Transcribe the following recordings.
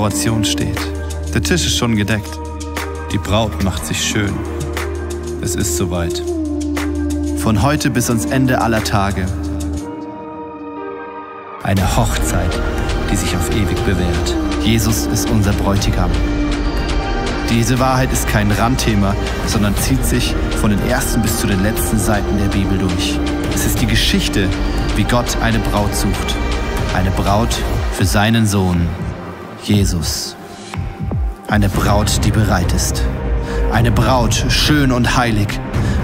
Dekoration steht. Der Tisch ist schon gedeckt. Die Braut macht sich schön. Es ist soweit. Von heute bis ans Ende aller Tage. Eine Hochzeit, die sich auf ewig bewährt. Jesus ist unser Bräutigam. Diese Wahrheit ist kein Randthema, sondern zieht sich von den ersten bis zu den letzten Seiten der Bibel durch. Es ist die Geschichte, wie Gott eine Braut sucht. Eine Braut für seinen Sohn, Jesus. Eine Braut, die bereit ist. Eine Braut, schön und heilig.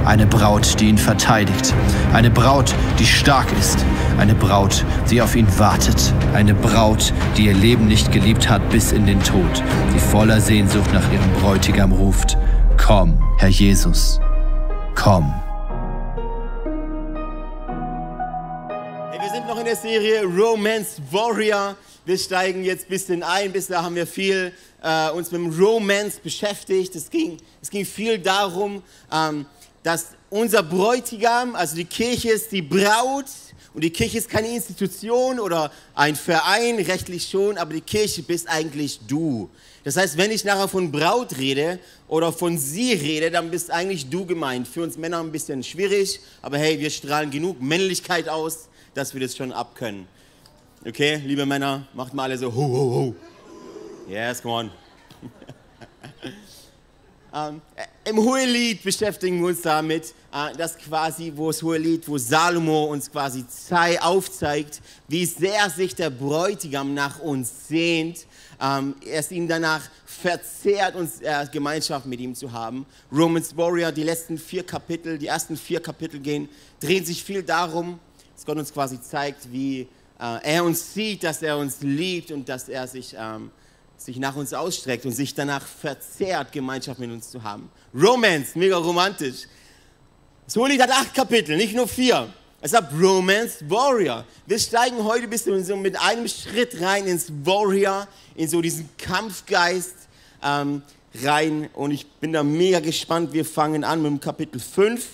Eine Braut, die ihn verteidigt. Eine Braut, die stark ist. Eine Braut, die auf ihn wartet. Eine Braut, die ihr Leben nicht geliebt hat bis in den Tod. Die voller Sehnsucht nach ihrem Bräutigam ruft. Komm, Herr Jesus. Komm. Wir sind noch in der Serie Romance Warrior. Wir steigen jetzt ein bisschen ein. Bisher haben wir viel äh, uns mit dem Romance beschäftigt. Es ging, es ging viel darum, ähm, dass unser Bräutigam, also die Kirche ist die Braut und die Kirche ist keine Institution oder ein Verein, rechtlich schon, aber die Kirche bist eigentlich du. Das heißt, wenn ich nachher von Braut rede oder von sie rede, dann bist eigentlich du gemeint. Für uns Männer ein bisschen schwierig, aber hey, wir strahlen genug Männlichkeit aus, dass wir das schon abkönnen. Okay, liebe Männer, macht mal alle so ho, ho, ho. Yes, come on. ähm, Im Hohelied beschäftigen wir uns damit, äh, dass quasi, wo das Hohelied, wo Salomo uns quasi aufzeigt, wie sehr sich der Bräutigam nach uns sehnt, ähm, er es ihm danach verzehrt, uns äh, Gemeinschaft mit ihm zu haben. Romans Warrior, die letzten vier Kapitel, die ersten vier Kapitel gehen, drehen sich viel darum, dass Gott uns quasi zeigt, wie äh, er uns sieht, dass er uns liebt und dass er sich, ähm, sich nach uns ausstreckt und sich danach verzehrt, Gemeinschaft mit uns zu haben. Romance, mega romantisch. Das Hohelied hat acht Kapitel, nicht nur vier. Es hat Romance Warrior. Wir steigen heute bisschen so mit einem Schritt rein ins Warrior, in so diesen Kampfgeist ähm, rein. Und ich bin da mega gespannt. Wir fangen an mit dem Kapitel 5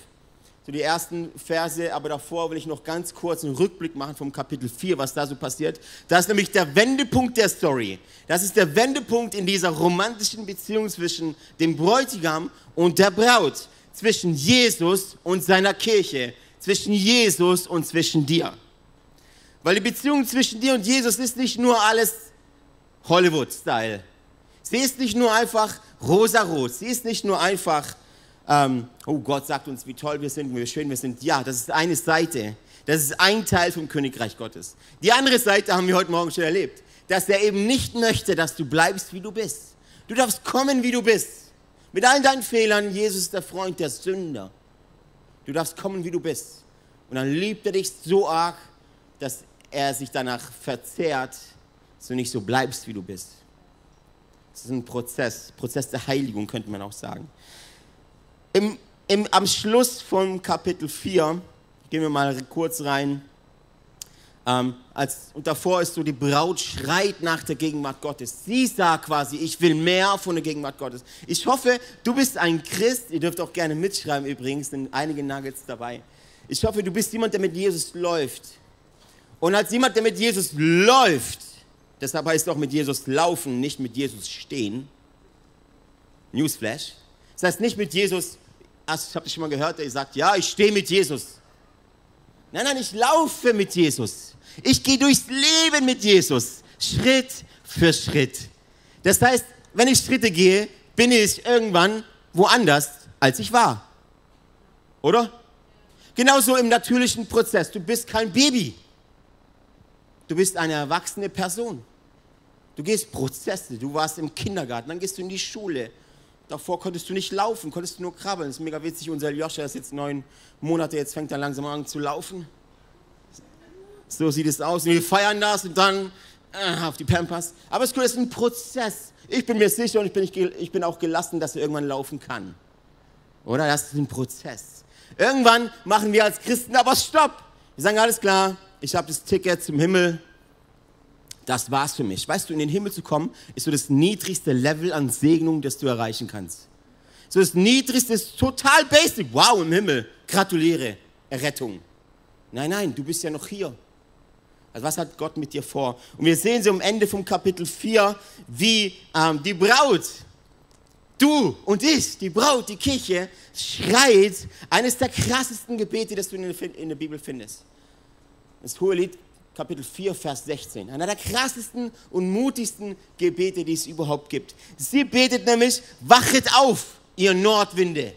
so die ersten Verse, aber davor will ich noch ganz kurz einen Rückblick machen vom Kapitel 4, was da so passiert. Das ist nämlich der Wendepunkt der Story. Das ist der Wendepunkt in dieser romantischen Beziehung zwischen dem Bräutigam und der Braut, zwischen Jesus und seiner Kirche, zwischen Jesus und zwischen dir. Weil die Beziehung zwischen dir und Jesus ist nicht nur alles Hollywood-Style. Sie ist nicht nur einfach rosa-rot. Sie ist nicht nur einfach ähm, oh Gott sagt uns, wie toll wir sind, wie schön wir sind. Ja, das ist eine Seite. Das ist ein Teil vom Königreich Gottes. Die andere Seite haben wir heute Morgen schon erlebt, dass er eben nicht möchte, dass du bleibst, wie du bist. Du darfst kommen, wie du bist. Mit allen deinen Fehlern, Jesus ist der Freund der Sünder. Du darfst kommen, wie du bist. Und dann liebt er dich so arg, dass er sich danach verzehrt, dass du nicht so bleibst, wie du bist. Das ist ein Prozess, Prozess der Heiligung, könnte man auch sagen. Im, im, am Schluss von Kapitel 4, gehen wir mal kurz rein, ähm, als, und davor ist so, die Braut schreit nach der Gegenwart Gottes. Sie sagt quasi, ich will mehr von der Gegenwart Gottes. Ich hoffe, du bist ein Christ. Ihr dürft auch gerne mitschreiben übrigens, sind einige Nuggets dabei. Ich hoffe, du bist jemand, der mit Jesus läuft. Und als jemand, der mit Jesus läuft, deshalb heißt es auch mit Jesus laufen, nicht mit Jesus stehen. Newsflash. Das heißt nicht mit Jesus Hast, ich habe dich schon mal gehört, der sagt, ja, ich stehe mit Jesus. Nein, nein, ich laufe mit Jesus. Ich gehe durchs Leben mit Jesus, Schritt für Schritt. Das heißt, wenn ich Schritte gehe, bin ich irgendwann woanders, als ich war. Oder? Genauso im natürlichen Prozess. Du bist kein Baby. Du bist eine erwachsene Person. Du gehst Prozesse. Du warst im Kindergarten, dann gehst du in die Schule, Davor konntest du nicht laufen, konntest du nur krabbeln. Das ist mega witzig. Unser Joscha ist jetzt neun Monate, jetzt fängt er langsam an zu laufen. So sieht es aus. Und wir feiern das und dann äh, auf die Pampers. Aber es ist ein Prozess. Ich bin mir sicher und ich bin, ich bin auch gelassen, dass er irgendwann laufen kann. Oder? Das ist ein Prozess. Irgendwann machen wir als Christen aber Stopp. Wir sagen, alles klar, ich habe das Ticket zum Himmel das war's für mich. Weißt du, in den Himmel zu kommen, ist so das niedrigste Level an Segnung, das du erreichen kannst. So das niedrigste ist total basic. Wow, im Himmel. Gratuliere. Errettung. Nein, nein, du bist ja noch hier. Also was hat Gott mit dir vor? Und wir sehen so am Ende vom Kapitel 4, wie ähm, die Braut, du und ich, die Braut, die Kirche, schreit eines der krassesten Gebete, das du in der, in der Bibel findest. Das Hohelied Kapitel 4, Vers 16. Einer der krassesten und mutigsten Gebete, die es überhaupt gibt. Sie betet nämlich, wachet auf, ihr Nordwinde.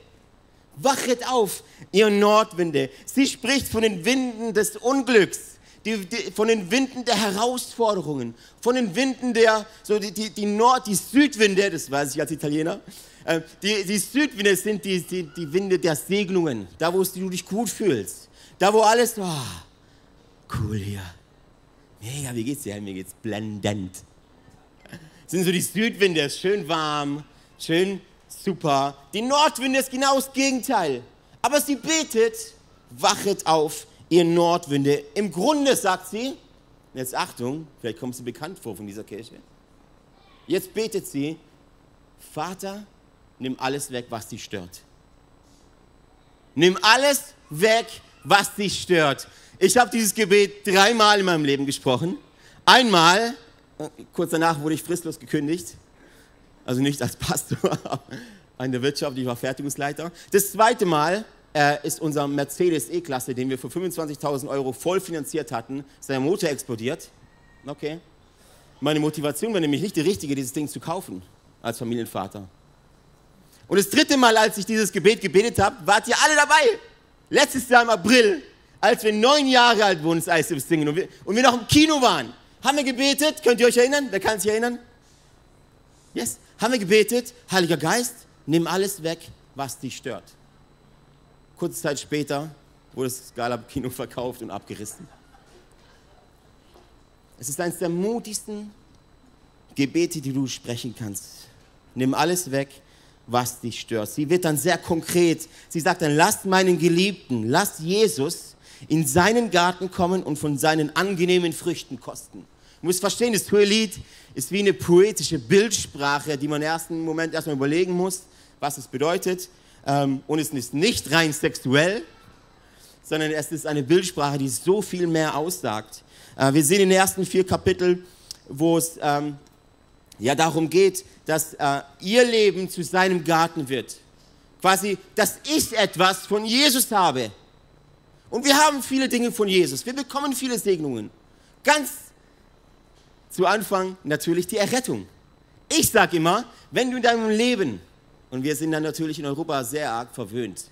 Wachet auf, ihr Nordwinde. Sie spricht von den Winden des Unglücks, die, die, von den Winden der Herausforderungen, von den Winden der, so die, die, die Nord-, die Südwinde, das weiß ich als Italiener, äh, die, die Südwinde sind die, die, die Winde der Segnungen, da wo du dich gut fühlst, da wo alles, oh, cool hier Mega, wie geht's dir? Mir geht's blendend. Sind so die Südwinde, ist schön warm, schön super. Die Nordwinde ist genau das Gegenteil. Aber sie betet, wachet auf, ihr Nordwinde. Im Grunde sagt sie, jetzt Achtung, vielleicht kommt sie bekannt vor von dieser Kirche. Jetzt betet sie, Vater, nimm alles weg, was dich stört. Nimm alles weg, was dich stört. Ich habe dieses Gebet dreimal in meinem Leben gesprochen. Einmal, kurz danach wurde ich fristlos gekündigt. Also nicht als Pastor, in der Wirtschaft, ich war Fertigungsleiter. Das zweite Mal äh, ist unser Mercedes E-Klasse, den wir für 25.000 Euro voll finanziert hatten, sein Motor explodiert. Okay. Meine Motivation war nämlich nicht die richtige, dieses Ding zu kaufen, als Familienvater. Und das dritte Mal, als ich dieses Gebet gebetet habe, wart ihr alle dabei. Letztes Jahr im April als wir neun Jahre alt wurden, das Eis singen und wir, und wir noch im Kino waren, haben wir gebetet. Könnt ihr euch erinnern? Wer kann sich erinnern? Yes. Haben wir gebetet, Heiliger Geist, nimm alles weg, was dich stört. Kurze Zeit später wurde das Scala-Kino verkauft und abgerissen. Es ist eines der mutigsten Gebete, die du sprechen kannst. Nimm alles weg, was dich stört. Sie wird dann sehr konkret. Sie sagt dann, lasst meinen Geliebten, lasst Jesus in seinen Garten kommen und von seinen angenehmen Früchten kosten. Du musst verstehen, das Hohelied ist wie eine poetische Bildsprache, die man im ersten Moment erstmal überlegen muss, was es bedeutet. Ähm, und es ist nicht rein sexuell, sondern es ist eine Bildsprache, die so viel mehr aussagt. Äh, wir sehen in den ersten vier Kapiteln, wo es ähm, ja darum geht, dass äh, ihr Leben zu seinem Garten wird. Quasi, dass ich etwas von Jesus habe. Und wir haben viele Dinge von Jesus. Wir bekommen viele Segnungen. Ganz zu Anfang natürlich die Errettung. Ich sage immer, wenn du in deinem Leben, und wir sind dann natürlich in Europa sehr arg verwöhnt,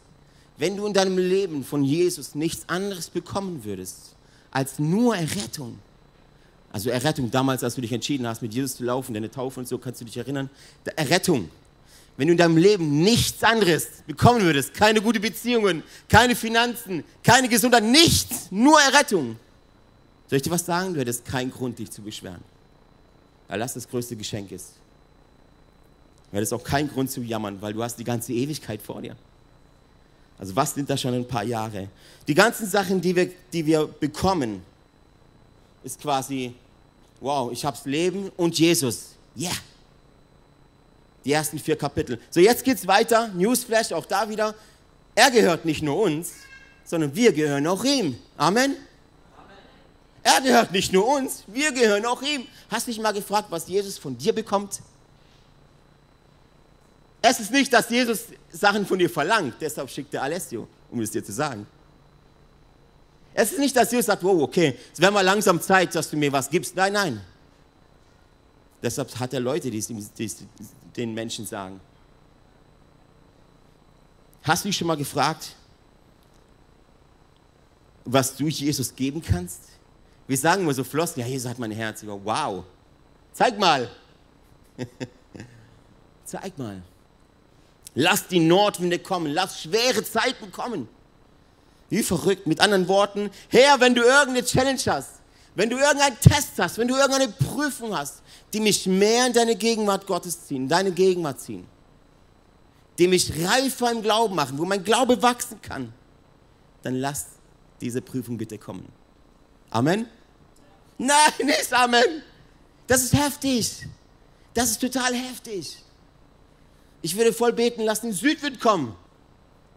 wenn du in deinem Leben von Jesus nichts anderes bekommen würdest als nur Errettung, also Errettung damals, als du dich entschieden hast, mit Jesus zu laufen, deine Taufe und so, kannst du dich erinnern, Errettung, wenn du in deinem Leben nichts anderes bekommen würdest, keine gute Beziehungen, keine Finanzen, keine Gesundheit, nichts, nur Errettung, soll ich dir was sagen? Du hättest keinen Grund, dich zu beschweren. Weil das das größte Geschenk ist. Du hättest auch keinen Grund zu jammern, weil du hast die ganze Ewigkeit vor dir. Also was sind da schon ein paar Jahre? Die ganzen Sachen, die wir, die wir bekommen, ist quasi, wow, ich hab's Leben und Jesus. Yeah. Die ersten vier Kapitel. So, jetzt geht's weiter. Newsflash, auch da wieder. Er gehört nicht nur uns, sondern wir gehören auch ihm. Amen. Er gehört nicht nur uns, wir gehören auch ihm. Hast dich mal gefragt, was Jesus von dir bekommt? Es ist nicht, dass Jesus Sachen von dir verlangt, deshalb schickt er Alessio, um es dir zu sagen. Es ist nicht, dass Jesus sagt, wow, okay, es wäre mal langsam Zeit, dass du mir was gibst. Nein, nein. Deshalb hat er Leute, die es, die es den Menschen sagen. Hast du dich schon mal gefragt, was du Jesus geben kannst? Wir sagen immer so flossen, ja, Jesus hat mein Herz. Wow, zeig mal. zeig mal. Lass die Nordwinde kommen, lass schwere Zeiten kommen. Wie verrückt. Mit anderen Worten, Herr, wenn du irgendeine Challenge hast, wenn du irgendeinen Test hast, wenn du irgendeine Prüfung hast, die mich mehr in deine Gegenwart Gottes ziehen, deine Gegenwart ziehen, die mich reifer im Glauben machen, wo mein Glaube wachsen kann, dann lass diese Prüfung bitte kommen. Amen? Nein, nicht Amen. Das ist heftig. Das ist total heftig. Ich würde voll beten lassen, Südwind kommen.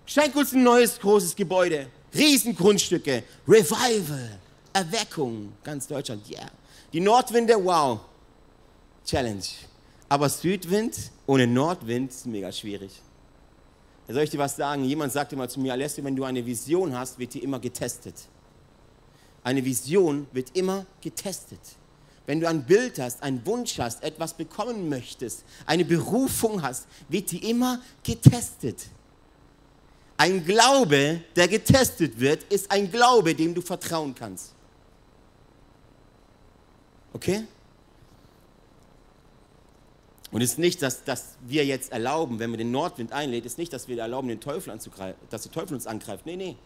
Schenk uns ein neues großes Gebäude, Riesengrundstücke, Revival, Erweckung, ganz Deutschland, yeah. Die Nordwinde, wow, Challenge. Aber Südwind ohne Nordwind ist mega schwierig. Da soll ich dir was sagen? Jemand sagte mal zu mir, Alessio, wenn du eine Vision hast, wird die immer getestet. Eine Vision wird immer getestet. Wenn du ein Bild hast, einen Wunsch hast, etwas bekommen möchtest, eine Berufung hast, wird die immer getestet. Ein Glaube, der getestet wird, ist ein Glaube, dem du vertrauen kannst. Okay? Und es ist nicht, dass, dass wir jetzt erlauben, wenn wir den Nordwind einlädt, ist nicht, dass wir erlauben, den Teufel anzugreifen, dass der Teufel uns angreift. Nee, nee.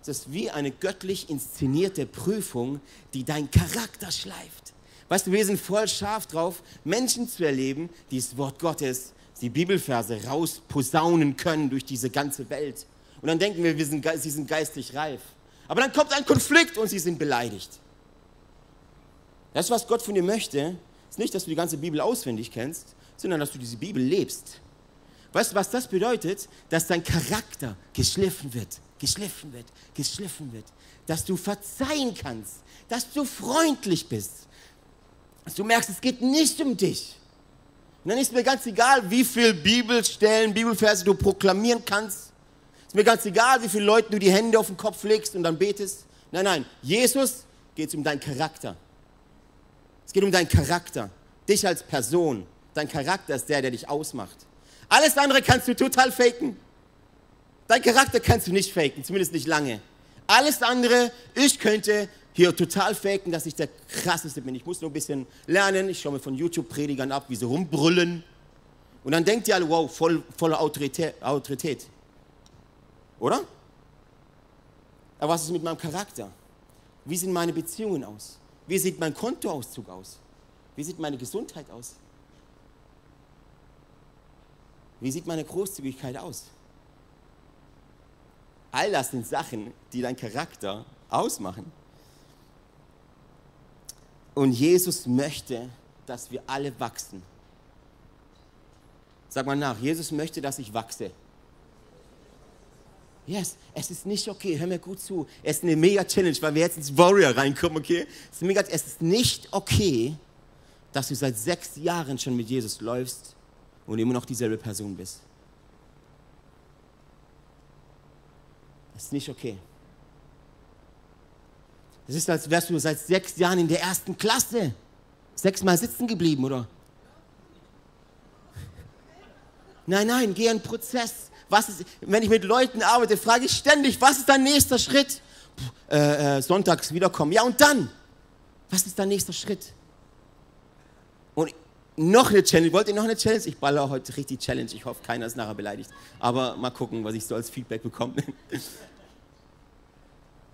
Es ist wie eine göttlich inszenierte Prüfung, die deinen Charakter schleift. Weißt du, wir sind voll scharf drauf, Menschen zu erleben, die das Wort Gottes, die Bibelverse rausposaunen können durch diese ganze Welt. Und dann denken wir, wir sind, sie sind geistlich reif. Aber dann kommt ein Konflikt und sie sind beleidigt. Das, was Gott von dir möchte, ist nicht, dass du die ganze Bibel auswendig kennst, sondern dass du diese Bibel lebst. Weißt du, was das bedeutet? Dass dein Charakter geschliffen wird, geschliffen wird, geschliffen wird. Dass du verzeihen kannst, dass du freundlich bist. Dass du merkst, es geht nicht um dich. Und dann ist mir ganz egal, wie viele Bibelstellen, Bibelverse du proklamieren kannst. Ist mir ganz egal, wie viele Leuten du die Hände auf den Kopf legst und dann betest. Nein, nein, Jesus geht es um deinen Charakter. Es geht um deinen Charakter, dich als Person. Dein Charakter ist der, der dich ausmacht. Alles andere kannst du total faken. Dein Charakter kannst du nicht faken, zumindest nicht lange. Alles andere, ich könnte hier total faken, dass ich der krasseste bin. Ich muss nur ein bisschen lernen. Ich schaue mir von YouTube-Predigern ab, wie sie rumbrüllen. Und dann denkt ihr alle, wow, voll, voller Autorität, Autorität. Oder? Aber was ist mit meinem Charakter? Wie sehen meine Beziehungen aus? Wie sieht mein Kontoauszug aus? Wie sieht meine Gesundheit aus? Wie sieht meine Großzügigkeit aus? All das sind Sachen, die deinen Charakter ausmachen. Und Jesus möchte, dass wir alle wachsen. Sag mal nach, Jesus möchte, dass ich wachse. Yes, es ist nicht okay, hör mir gut zu. Es ist eine mega Challenge, weil wir jetzt ins Warrior reinkommen, okay? Es ist, mega, es ist nicht okay, dass du seit sechs Jahren schon mit Jesus läufst und immer noch dieselbe Person bist. Das ist nicht okay. Es ist, als wärst du seit sechs Jahren in der ersten Klasse. Sechsmal sitzen geblieben, oder? Nein, nein, geh einen Prozess was ist, wenn ich mit Leuten arbeite, frage ich ständig, was ist dein nächster Schritt? Puh, äh, äh, sonntags wiederkommen. Ja, und dann? Was ist dein nächster Schritt? Noch eine Challenge. Wollt ihr noch eine Challenge? Ich baller heute richtig Challenge. Ich hoffe, keiner ist nachher beleidigt. Aber mal gucken, was ich so als Feedback bekomme.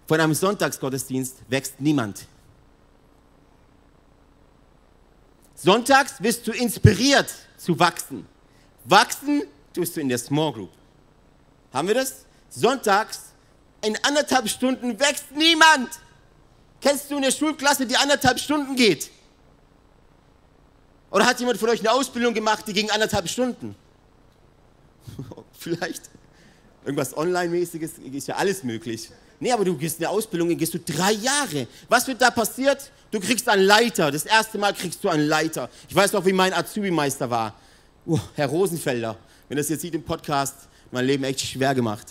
Von einem Sonntagsgottesdienst wächst niemand. Sonntags wirst du inspiriert zu wachsen. Wachsen tust du in der Small Group. Haben wir das? Sonntags in anderthalb Stunden wächst niemand. Kennst du eine Schulklasse, die anderthalb Stunden geht? Oder hat jemand von euch eine Ausbildung gemacht, die ging anderthalb Stunden? Vielleicht. Irgendwas Online-mäßiges, ist ja alles möglich. Nee, aber du gehst eine Ausbildung, gehst du drei Jahre. Was wird da passiert? Du kriegst einen Leiter. Das erste Mal kriegst du einen Leiter. Ich weiß noch, wie mein Azubi-Meister war. Uh, Herr Rosenfelder. Wenn das jetzt sieht im Podcast, mein Leben echt schwer gemacht.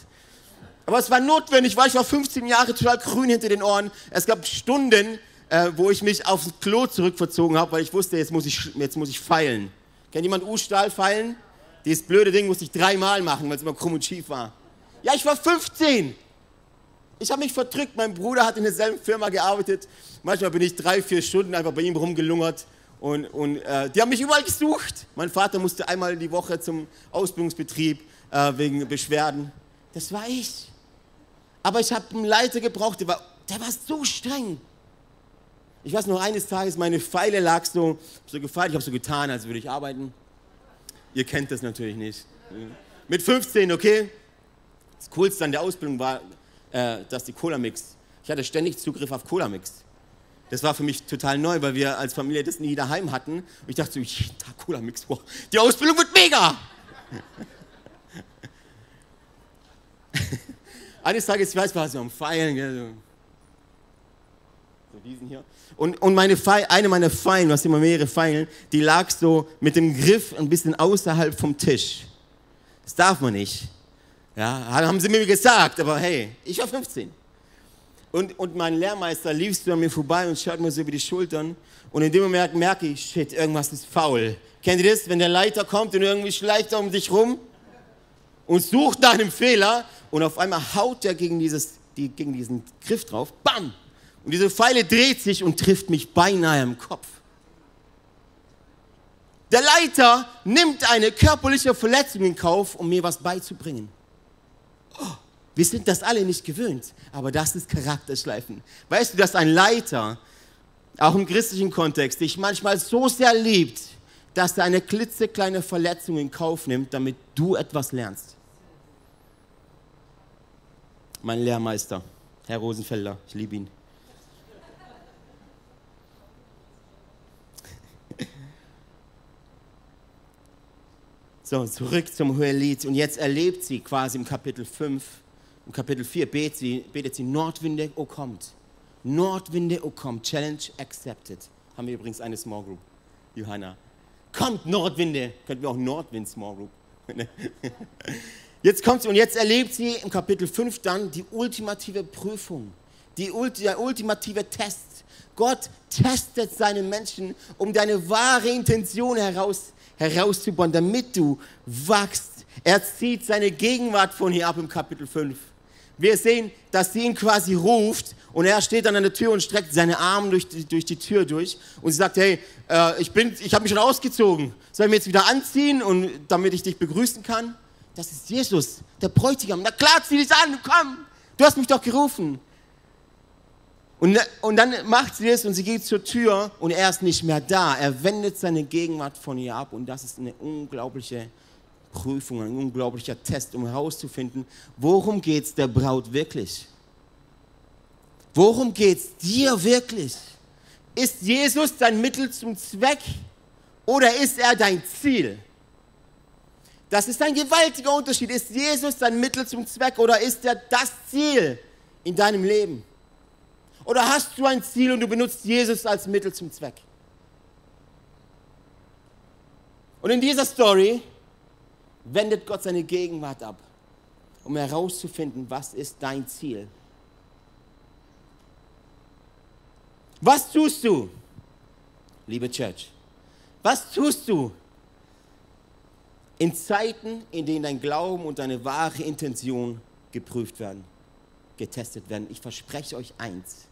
Aber es war notwendig, weil ich war 15 Jahre total grün hinter den Ohren. Es gab Stunden, äh, wo ich mich aufs Klo zurückverzogen habe, weil ich wusste, jetzt muss ich, jetzt muss ich feilen. Kennt jemand U-Stahl feilen? Dieses blöde Ding musste ich dreimal machen, weil es immer krumm und schief war. Ja, ich war 15. Ich habe mich verdrückt. Mein Bruder hat in derselben Firma gearbeitet. Manchmal bin ich drei, vier Stunden einfach bei ihm rumgelungert. Und, und äh, die haben mich überall gesucht. Mein Vater musste einmal die Woche zum Ausbildungsbetrieb äh, wegen Beschwerden. Das war ich. Aber ich habe einen Leiter gebraucht, der war, der war so streng. Ich weiß noch, eines Tages, meine Pfeile lag so, so gefeilt, ich habe so getan, als würde ich arbeiten. Ihr kennt das natürlich nicht. Mit 15, okay? Das Coolste an der Ausbildung war, äh, dass die Cola-Mix, ich hatte ständig Zugriff auf Cola-Mix. Das war für mich total neu, weil wir als Familie das nie daheim hatten. Und ich dachte so, jeden Tag Cola-Mix, wow, die Ausbildung wird mega! Eines Tages, ich weiß, war so am Feiern. Gell, so. Diesen hier. Und, und meine Feil, eine meiner Pfeilen, was immer mehrere Pfeilen, die lag so mit dem Griff ein bisschen außerhalb vom Tisch. Das darf man nicht. Ja, haben sie mir gesagt, aber hey, ich war 15. Und, und mein Lehrmeister lief so an mir vorbei und schaut mir so über die Schultern. Und in dem Moment merke ich, shit, irgendwas ist faul. Kennt ihr das, wenn der Leiter kommt und irgendwie schleicht er um dich rum und sucht nach einem Fehler und auf einmal haut er gegen, dieses, die, gegen diesen Griff drauf, bam! Und diese Pfeile dreht sich und trifft mich beinahe im Kopf. Der Leiter nimmt eine körperliche Verletzung in Kauf, um mir was beizubringen. Oh, wir sind das alle nicht gewöhnt, aber das ist Charakterschleifen. Weißt du, dass ein Leiter, auch im christlichen Kontext, dich manchmal so sehr liebt, dass er eine klitzekleine Verletzung in Kauf nimmt, damit du etwas lernst? Mein Lehrmeister, Herr Rosenfelder, ich liebe ihn. So, zurück zum Hohelied. Und jetzt erlebt sie quasi im Kapitel 5, im Kapitel 4 betet sie, betet sie Nordwinde, oh kommt. Nordwinde, oh kommt. Challenge accepted. Haben wir übrigens eine Small Group. Johanna. Kommt Nordwinde. Könnten wir auch Nordwind Small Group. Jetzt kommt sie und jetzt erlebt sie im Kapitel 5 dann die ultimative Prüfung. Die, der ultimative Test. Gott testet seine Menschen, um deine wahre Intention heraus herauszubauen, damit du wachst. Er zieht seine Gegenwart von hier ab im Kapitel 5. Wir sehen, dass sie ihn quasi ruft und er steht dann an der Tür und streckt seine Arme durch die, durch die Tür durch und sie sagt, hey, äh, ich, ich habe mich schon ausgezogen. Soll ich mich jetzt wieder anziehen, und, damit ich dich begrüßen kann? Das ist Jesus, der Bräutigam. Na klar, zieh dich an, komm, du hast mich doch gerufen. Und, und dann macht sie es und sie geht zur Tür und er ist nicht mehr da. Er wendet seine Gegenwart von ihr ab und das ist eine unglaubliche Prüfung, ein unglaublicher Test, um herauszufinden, worum geht es der Braut wirklich? Worum geht es dir wirklich? Ist Jesus dein Mittel zum Zweck oder ist er dein Ziel? Das ist ein gewaltiger Unterschied. Ist Jesus dein Mittel zum Zweck oder ist er das Ziel in deinem Leben? Oder hast du ein Ziel und du benutzt Jesus als Mittel zum Zweck? Und in dieser Story wendet Gott seine Gegenwart ab, um herauszufinden, was ist dein Ziel. Was tust du, liebe Church? Was tust du in Zeiten, in denen dein Glauben und deine wahre Intention geprüft werden, getestet werden? Ich verspreche euch eins.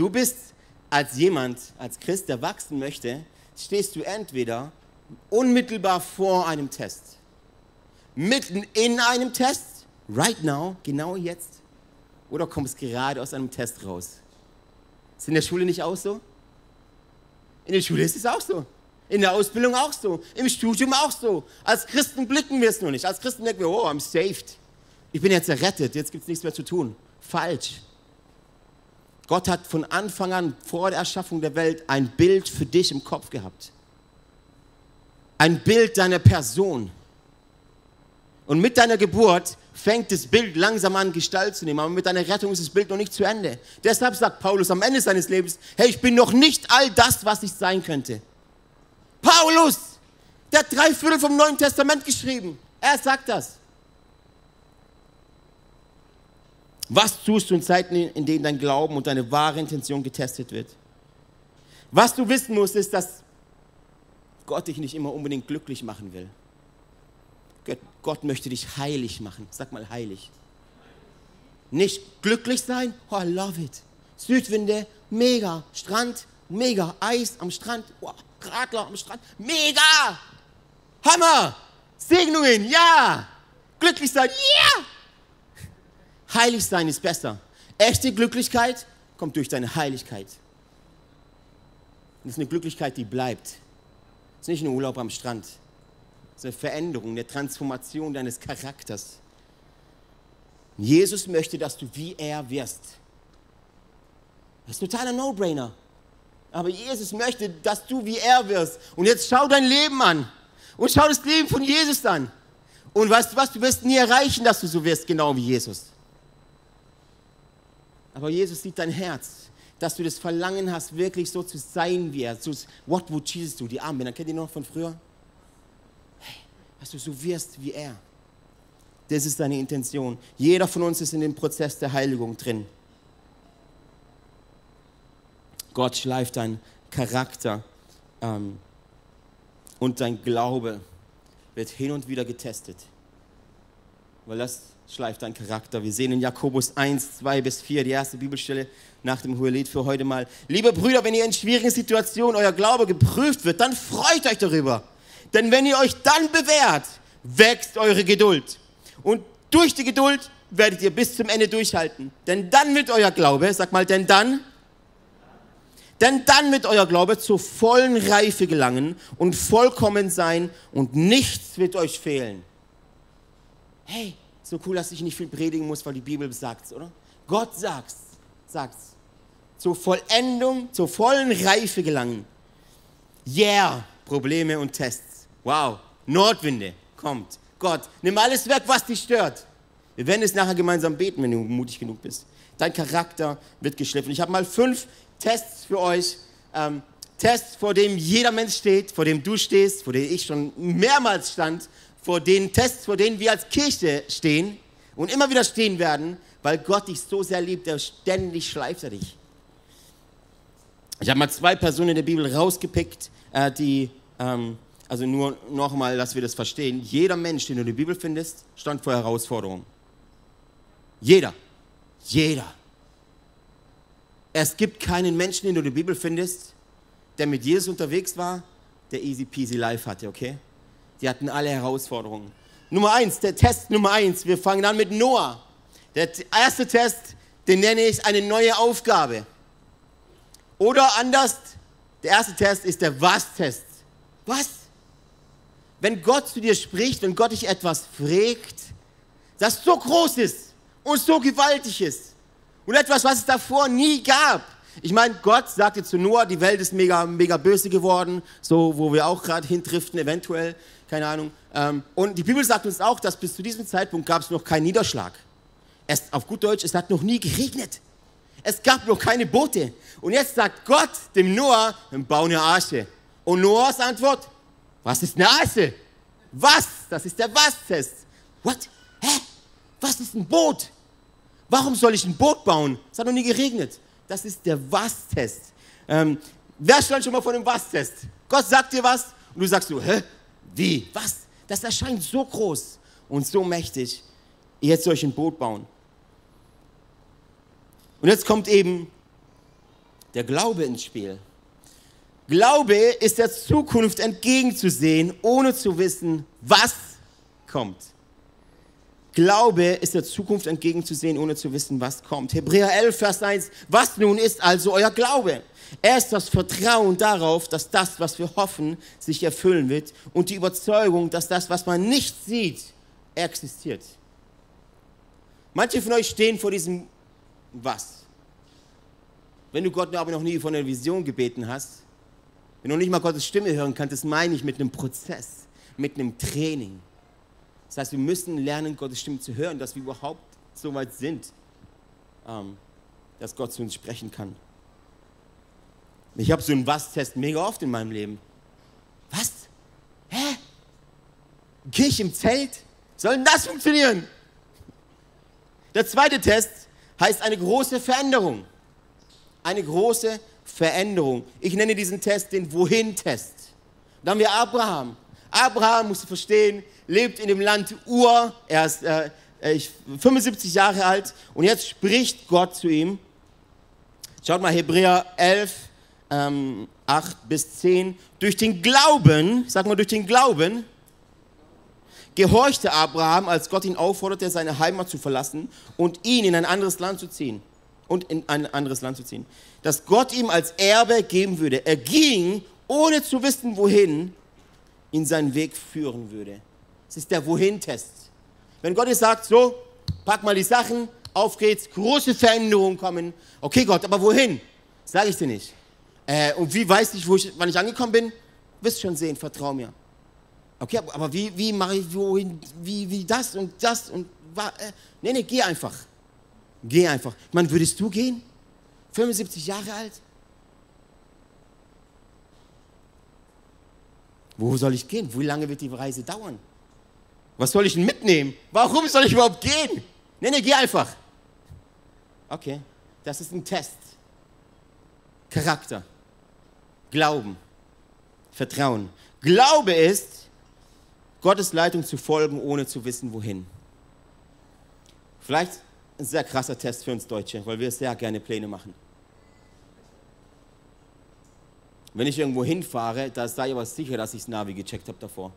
Du bist als jemand, als Christ, der wachsen möchte, stehst du entweder unmittelbar vor einem Test, mitten in einem Test, right now, genau jetzt, oder kommst gerade aus einem Test raus. Ist in der Schule nicht auch so? In der Schule ist es auch so. In der Ausbildung auch so. Im Studium auch so. Als Christen blicken wir es nur nicht. Als Christen denken wir, oh, I'm saved. Ich bin jetzt errettet, jetzt gibt es nichts mehr zu tun. Falsch. Gott hat von Anfang an, vor der Erschaffung der Welt, ein Bild für dich im Kopf gehabt. Ein Bild deiner Person. Und mit deiner Geburt fängt das Bild langsam an, Gestalt zu nehmen. Aber mit deiner Rettung ist das Bild noch nicht zu Ende. Deshalb sagt Paulus am Ende seines Lebens, hey, ich bin noch nicht all das, was ich sein könnte. Paulus, der hat drei Viertel vom Neuen Testament geschrieben. Er sagt das. Was tust du in Zeiten, in denen dein Glauben und deine wahre Intention getestet wird? Was du wissen musst, ist, dass Gott dich nicht immer unbedingt glücklich machen will. Gott möchte dich heilig machen. Sag mal heilig. Nicht glücklich sein? Oh, I love it. Südwinde, mega. Strand, mega. Eis am Strand. Oh, Radler am Strand, mega. Hammer. Segnungen, ja. Glücklich sein, ja. Yeah. Heilig sein ist besser. Echte Glücklichkeit kommt durch deine Heiligkeit. Das ist eine Glücklichkeit, die bleibt. Das ist nicht ein Urlaub am Strand. Das ist eine Veränderung, eine Transformation deines Charakters. Jesus möchte, dass du wie er wirst. Das ist ein totaler No-Brainer. Aber Jesus möchte, dass du wie er wirst. Und jetzt schau dein Leben an. Und schau das Leben von Jesus an. Und weißt du was, du wirst nie erreichen, dass du so wirst, genau wie Jesus. Aber Jesus sieht dein Herz. dass du das Verlangen hast, wirklich so zu sein wie er. So, what would Jesus do? Die Armbänder, kennt ihr noch von früher? Hey, dass du so wirst wie er. Das ist deine Intention. Jeder von uns ist in dem Prozess der Heiligung drin. Gott schleift deinen Charakter ähm, und dein Glaube wird hin und wieder getestet. Weil das schleift dein Charakter. Wir sehen in Jakobus 1, 2 bis 4, die erste Bibelstelle nach dem Hohelied für heute mal. Liebe Brüder, wenn ihr in schwierigen Situationen euer Glaube geprüft wird, dann freut euch darüber. Denn wenn ihr euch dann bewährt, wächst eure Geduld. Und durch die Geduld werdet ihr bis zum Ende durchhalten. Denn dann wird euer Glaube, sag mal, denn dann, denn dann wird euer Glaube zur vollen Reife gelangen und vollkommen sein und nichts wird euch fehlen. Hey, so cool, dass ich nicht viel predigen muss, weil die Bibel sagt oder? Gott sagt's, sagt's. Zur Vollendung, zur vollen Reife gelangen. Yeah, Probleme und Tests. Wow, Nordwinde kommt. Gott, nimm alles weg, was dich stört. Wir werden es nachher gemeinsam beten, wenn du mutig genug bist. Dein Charakter wird geschliffen. Ich habe mal fünf Tests für euch. Ähm, Tests, vor dem jeder Mensch steht, vor dem du stehst, vor dem ich schon mehrmals stand, vor den Tests, vor denen wir als Kirche stehen und immer wieder stehen werden, weil Gott dich so sehr liebt, der ständig schleift er dich. Ich habe mal zwei Personen in der Bibel rausgepickt, äh, die ähm, also nur nochmal, dass wir das verstehen, jeder Mensch, den du in der Bibel findest, stand vor Herausforderungen. Jeder. Jeder. Es gibt keinen Menschen, den du in der Bibel findest, der mit Jesus unterwegs war, der easy peasy life hatte, okay? Die hatten alle Herausforderungen. Nummer eins, der Test Nummer eins. Wir fangen an mit Noah. Der erste Test, den nenne ich eine neue Aufgabe. Oder anders, der erste Test ist der Was-Test. Was? wenn Gott zu dir spricht, wenn Gott dich etwas fragt, das so groß ist und so gewaltig ist und etwas, was es davor nie gab. Ich meine, Gott sagte zu Noah, die Welt ist mega, mega böse geworden, so wo wir auch gerade hintriften, eventuell, keine Ahnung. Ähm, und die Bibel sagt uns auch, dass bis zu diesem Zeitpunkt gab es noch keinen Niederschlag. Es, auf gut Deutsch, es hat noch nie geregnet. Es gab noch keine Boote. Und jetzt sagt Gott dem Noah, bau eine Arche. Und Noahs Antwort, was ist Nase? Was? Das ist der Was-Test. What? Hä? Was ist ein Boot? Warum soll ich ein Boot bauen? Es hat noch nie geregnet. Das ist der Was-Test. Ähm, wer stand schon mal vor dem Was-Test? Gott sagt dir was und du sagst so, hä? Wie? Was? Das erscheint so groß und so mächtig. Jetzt soll ich ein Boot bauen. Und jetzt kommt eben der Glaube ins Spiel. Glaube ist der Zukunft entgegenzusehen, ohne zu wissen, was kommt. Glaube ist der Zukunft entgegenzusehen, ohne zu wissen, was kommt. Hebräer 11, Vers 1. Was nun ist also euer Glaube? Er ist das Vertrauen darauf, dass das, was wir hoffen, sich erfüllen wird und die Überzeugung, dass das, was man nicht sieht, existiert. Manche von euch stehen vor diesem Was. Wenn du Gott aber noch nie von einer Vision gebeten hast, wenn du nicht mal Gottes Stimme hören kannst, das meine ich mit einem Prozess, mit einem Training. Das heißt, wir müssen lernen, Gottes Stimme zu hören, dass wir überhaupt so weit sind, ähm, dass Gott zu uns sprechen kann. Ich habe so einen Was-Test mega oft in meinem Leben. Was? Hä? Ich im Zelt? Soll denn das funktionieren? Der zweite Test heißt eine große Veränderung. Eine große Veränderung. Ich nenne diesen Test den Wohin-Test. Dann haben wir Abraham. Abraham, musst du verstehen, lebt in dem Land Ur. Er ist äh, 75 Jahre alt und jetzt spricht Gott zu ihm. Schaut mal, Hebräer 11, ähm, 8 bis 10. Durch den Glauben, sag mal, durch den Glauben, gehorchte Abraham, als Gott ihn aufforderte, seine Heimat zu verlassen und ihn in ein anderes Land zu ziehen. Und in ein anderes Land zu ziehen das Gott ihm als Erbe geben würde. Er ging, ohne zu wissen, wohin, ihn seinen Weg führen würde. Das ist der Wohin-Test. Wenn Gott jetzt sagt, so, pack mal die Sachen, auf geht's, große Veränderungen kommen. Okay, Gott, aber wohin? Sage ich dir nicht. Äh, und wie weiß ich, ich, wann ich angekommen bin? Wirst schon sehen, vertrau mir. Okay, aber wie, wie mache ich, wohin, wie, wie das und das und, äh, nee, nee, geh einfach. Geh einfach. Meine, würdest du gehen? 75 Jahre alt? Wo soll ich gehen? Wie lange wird die Reise dauern? Was soll ich denn mitnehmen? Warum soll ich überhaupt gehen? Nee, nee, geh einfach. Okay, das ist ein Test. Charakter, Glauben, Vertrauen. Glaube ist, Gottes Leitung zu folgen, ohne zu wissen, wohin. Vielleicht ein sehr krasser Test für uns Deutsche, weil wir sehr gerne Pläne machen. Wenn ich irgendwo hinfahre, da sei aber sicher, dass ich das Navi gecheckt habe davor.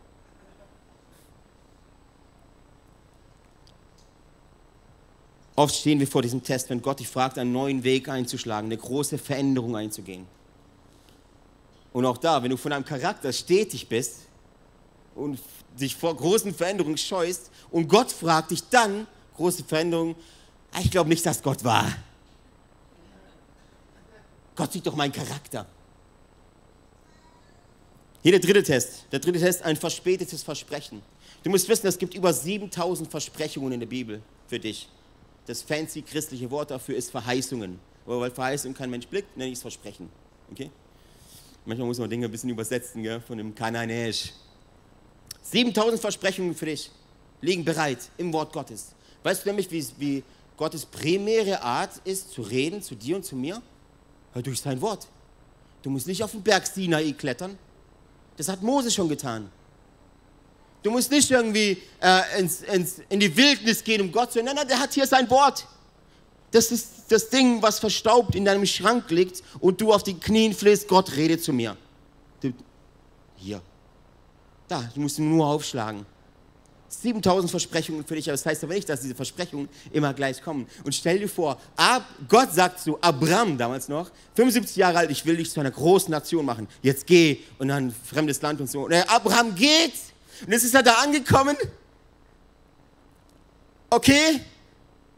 Oft stehen wir vor diesem Test, wenn Gott dich fragt, einen neuen Weg einzuschlagen, eine große Veränderung einzugehen. Und auch da, wenn du von einem Charakter stetig bist und dich vor großen Veränderungen scheust und Gott fragt dich dann, große Veränderungen, ah, ich glaube nicht, dass Gott war. Gott sieht doch meinen Charakter. Hier der dritte Test. Der dritte Test, ein verspätetes Versprechen. Du musst wissen, es gibt über 7000 Versprechungen in der Bibel für dich. Das fancy christliche Wort dafür ist Verheißungen. Aber weil Verheißung kein Mensch blickt, nenne ich es Versprechen. Okay? Manchmal muss man Dinge ein bisschen übersetzen, gell? von dem Kananäisch. 7000 Versprechungen für dich liegen bereit im Wort Gottes. Weißt du nämlich, wie, wie Gottes primäre Art ist, zu reden zu dir und zu mir? Ja, durch sein Wort. Du musst nicht auf den Berg Sinai klettern. Das hat Mose schon getan. Du musst nicht irgendwie äh, ins, ins, in die Wildnis gehen, um Gott zu nennen. Nein, der hat hier sein Wort. Das ist das Ding, was verstaubt in deinem Schrank liegt und du auf den Knien flehst, Gott rede zu mir. Hier. Da, du musst ihn nur aufschlagen. 7000 Versprechungen für dich, aber das heißt aber nicht, dass diese Versprechungen immer gleich kommen. Und stell dir vor, Ab, Gott sagt zu Abraham damals noch, 75 Jahre alt, ich will dich zu einer großen Nation machen. Jetzt geh und dann fremdes Land und so. Und Abraham geht und jetzt ist er da angekommen. Okay,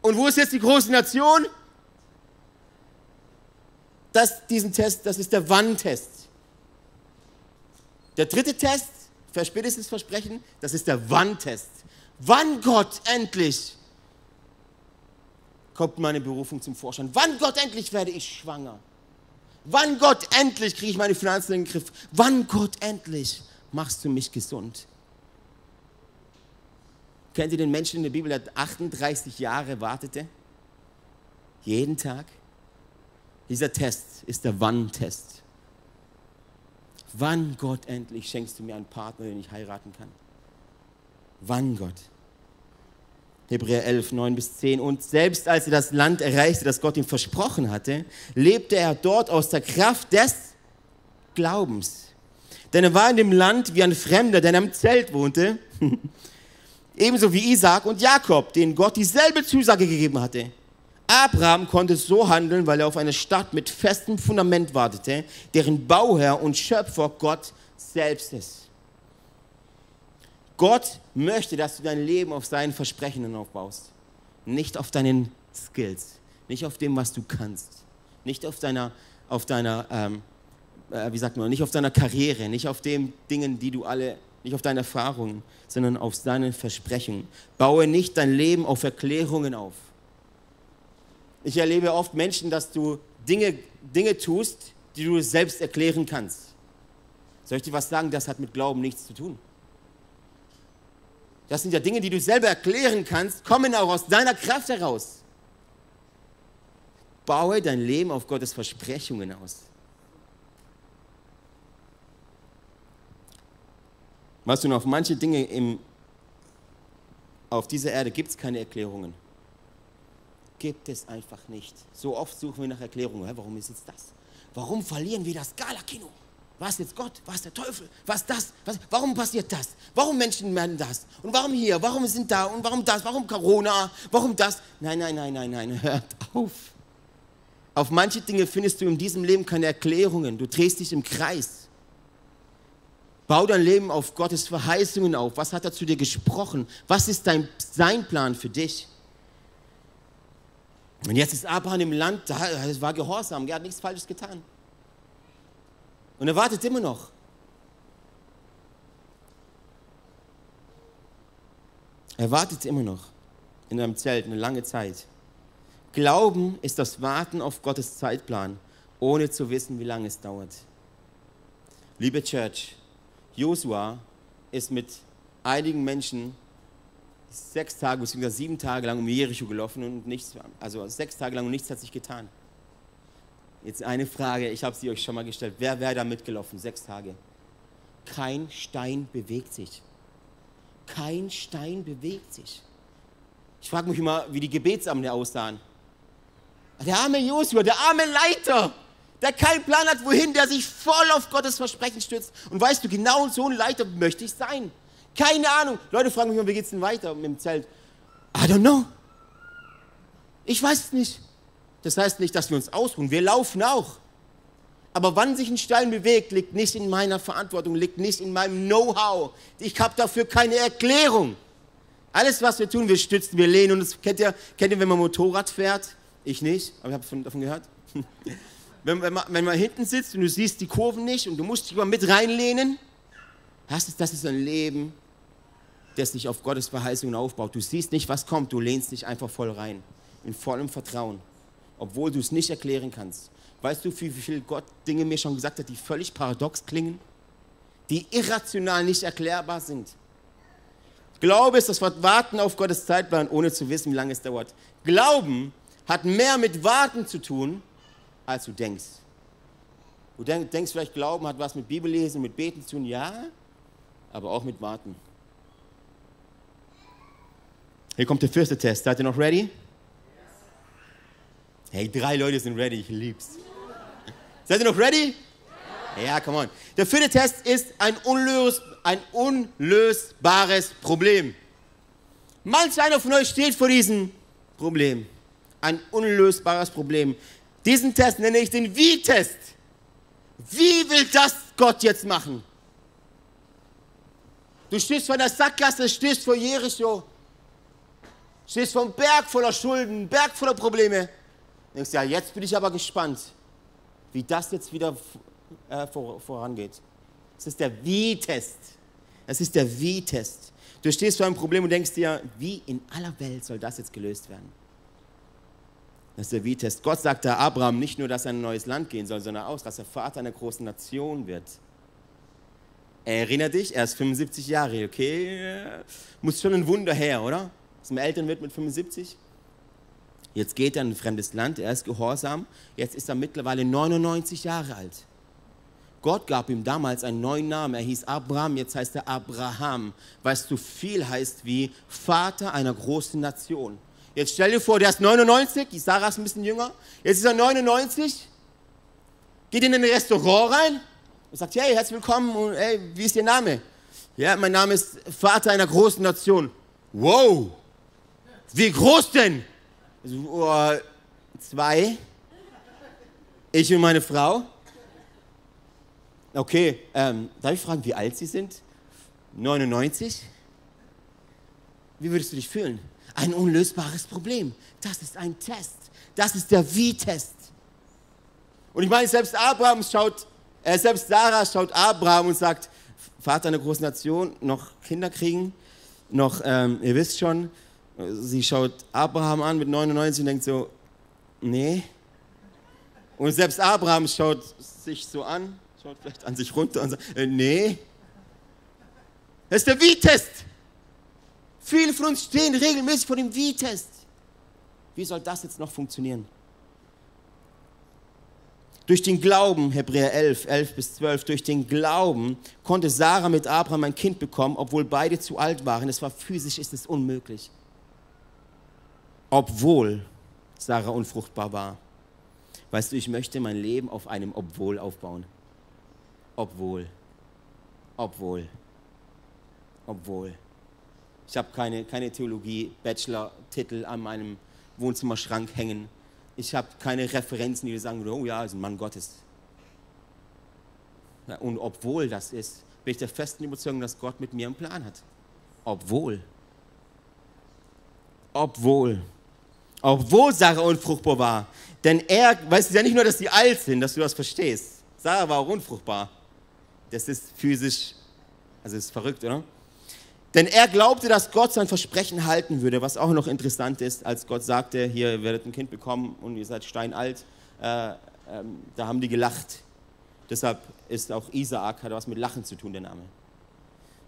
und wo ist jetzt die große Nation? Das, diesen Test, das ist der Wann-Test. Der dritte Test, verspätetes Versprechen, das ist der Wann-Test. Wann Gott endlich kommt meine Berufung zum Vorschein? Wann Gott endlich werde ich schwanger? Wann Gott endlich kriege ich meine Finanzen in den Griff? Wann Gott endlich machst du mich gesund? Kennt ihr den Menschen in der Bibel, der 38 Jahre wartete? Jeden Tag? Dieser Test ist der Wann-Test. Wann, Gott, endlich schenkst du mir einen Partner, den ich heiraten kann? Wann, Gott? Hebräer 11, 9 bis 10. Und selbst als er das Land erreichte, das Gott ihm versprochen hatte, lebte er dort aus der Kraft des Glaubens. Denn er war in dem Land wie ein Fremder, der in einem Zelt wohnte ebenso wie Isaac und Jakob, denen Gott dieselbe Zusage gegeben hatte. Abraham konnte so handeln, weil er auf eine Stadt mit festem Fundament wartete, deren Bauherr und Schöpfer Gott selbst ist. Gott möchte, dass du dein Leben auf seinen Versprechen aufbaust, nicht auf deinen Skills, nicht auf dem, was du kannst, nicht auf deiner, auf deiner, ähm, äh, wie sagt man, nicht auf deiner Karriere, nicht auf den Dingen, die du alle nicht auf deine Erfahrungen, sondern auf seine Versprechen. Baue nicht dein Leben auf Erklärungen auf. Ich erlebe oft Menschen, dass du Dinge, Dinge tust, die du selbst erklären kannst. Soll ich dir was sagen? Das hat mit Glauben nichts zu tun. Das sind ja Dinge, die du selber erklären kannst, kommen auch aus deiner Kraft heraus. Baue dein Leben auf Gottes Versprechungen aus. Weißt du, noch, auf manche Dinge im, auf dieser Erde gibt es keine Erklärungen. Gibt es einfach nicht. So oft suchen wir nach Erklärungen. Warum ist jetzt das? Warum verlieren wir das Gala-Kino? Was jetzt Gott? Was der Teufel? Was das? Was, warum passiert das? Warum Menschen werden das? Und warum hier? Warum sind da? Und warum das? Warum Corona? Warum das? Nein, nein, nein, nein, nein. Hört auf. Auf manche Dinge findest du in diesem Leben keine Erklärungen. Du drehst dich im Kreis. Bau dein Leben auf Gottes Verheißungen auf. Was hat er zu dir gesprochen? Was ist dein, sein Plan für dich? Und jetzt ist Abraham im Land, er war gehorsam, er hat nichts Falsches getan. Und er wartet immer noch. Er wartet immer noch in einem Zelt eine lange Zeit. Glauben ist das Warten auf Gottes Zeitplan, ohne zu wissen, wie lange es dauert. Liebe Church, Josua ist mit einigen Menschen sechs Tage bzw. sieben Tage lang um Jericho gelaufen und nichts, also sechs Tage lang und nichts hat sich getan. Jetzt eine Frage, ich habe sie euch schon mal gestellt. Wer wäre da mitgelaufen? Sechs Tage. Kein Stein bewegt sich. Kein Stein bewegt sich. Ich frage mich immer, wie die Gebetsamte aussahen. Der arme Josua, der arme Leiter, der keinen Plan hat, wohin, der sich voll auf Gottes Versprechen stützt. Und weißt du, genau so ein Leiter möchte ich sein. Keine Ahnung. Leute fragen mich immer, wie geht's denn weiter mit dem Zelt? I don't know. Ich weiß es nicht. Das heißt nicht, dass wir uns ausruhen. Wir laufen auch. Aber wann sich ein Stein bewegt, liegt nicht in meiner Verantwortung, liegt nicht in meinem Know-how. Ich habe dafür keine Erklärung. Alles, was wir tun, wir stützen, wir lehnen. Und das kennt ihr, kennt ihr wenn man Motorrad fährt? Ich nicht, aber ich habe davon gehört. wenn, wenn, man, wenn man hinten sitzt und du siehst die Kurven nicht und du musst dich mal mit reinlehnen, das ist, das ist ein Leben, das sich auf Gottes Verheißungen aufbaut. Du siehst nicht, was kommt, du lehnst dich einfach voll rein. In vollem Vertrauen. Obwohl du es nicht erklären kannst. Weißt du, wie viel Gott Dinge mir schon gesagt hat, die völlig paradox klingen? Die irrational nicht erklärbar sind. Glaube ist das Warten auf Gottes Zeitplan, ohne zu wissen, wie lange es dauert. Glauben hat mehr mit Warten zu tun, als du denkst. Du denkst vielleicht, Glauben hat was mit Bibellesen, mit Beten zu tun, ja, aber auch mit Warten. Hier kommt der vierte Test. Seid ihr noch ready? Hey, drei Leute sind ready, ich lieb's. Seid ihr noch ready? Ja, come on. Der vierte Test ist ein, unlös, ein unlösbares Problem. Manch einer von euch steht vor diesem Problem. Ein unlösbares Problem. Diesen Test nenne ich den Wie-Test. Wie will das Gott jetzt machen? Du stehst vor der Sackgasse, stehst vor Jericho Stehst vor einem Berg voller Schulden, Berg voller Probleme. Denkst, ja, jetzt bin ich aber gespannt, wie das jetzt wieder äh, vor, vorangeht. Das ist der Wie-Test. Das ist der Wie-Test. Du stehst vor einem Problem und denkst dir, wie in aller Welt soll das jetzt gelöst werden? Das ist der Wie-Test. Gott sagte Abraham nicht nur, dass er in ein neues Land gehen soll, sondern auch, dass er Vater einer großen Nation wird. Erinner dich, er ist 75 Jahre, okay? Muss schon ein Wunder her, oder? zum Eltern wird mit 75. Jetzt geht er in ein fremdes Land, er ist gehorsam. Jetzt ist er mittlerweile 99 Jahre alt. Gott gab ihm damals einen neuen Namen. Er hieß Abraham, jetzt heißt er Abraham, es so viel heißt wie Vater einer großen Nation. Jetzt stell dir vor, der ist 99, die Sarah ist ein bisschen jünger. Jetzt ist er 99, geht in ein Restaurant rein und sagt: Hey, herzlich willkommen und hey, wie ist Ihr Name? Ja, mein Name ist Vater einer großen Nation. Wow! Wie groß denn? So, oh, zwei. Ich und meine Frau. Okay, ähm, darf ich fragen, wie alt Sie sind? 99? Wie würdest du dich fühlen? Ein unlösbares Problem. Das ist ein Test. Das ist der Wie-Test. Und ich meine, selbst Abraham schaut, äh, selbst Sarah schaut Abraham und sagt, Vater einer großen Nation, noch Kinder kriegen, noch, ähm, ihr wisst schon, Sie schaut Abraham an mit 99 und denkt so, nee. Und selbst Abraham schaut sich so an, schaut vielleicht an sich runter und sagt, äh, nee. Das ist der Wie-Test. Viele von uns stehen regelmäßig vor dem Wie-Test. Wie soll das jetzt noch funktionieren? Durch den Glauben, Hebräer 11, 11 bis 12, durch den Glauben konnte Sarah mit Abraham ein Kind bekommen, obwohl beide zu alt waren. Es war physisch, ist es unmöglich obwohl Sarah unfruchtbar war. Weißt du, ich möchte mein Leben auf einem Obwohl aufbauen. Obwohl. Obwohl. Obwohl. Ich habe keine, keine Theologie-Bachelor-Titel an meinem Wohnzimmerschrank hängen. Ich habe keine Referenzen, die sagen, oh ja, ist ein Mann Gottes. Und obwohl das ist, bin ich der festen Überzeugung, dass Gott mit mir einen Plan hat. Obwohl. Obwohl obwohl Sarah unfruchtbar war. Denn er, weißt du ja nicht nur, dass sie alt sind, dass du das verstehst. Sarah war auch unfruchtbar. Das ist physisch, also ist verrückt, oder? Denn er glaubte, dass Gott sein Versprechen halten würde, was auch noch interessant ist, als Gott sagte, hier, ihr werdet ein Kind bekommen und ihr seid steinalt, äh, äh, da haben die gelacht. Deshalb ist auch Isaak, hat was mit Lachen zu tun, der Name.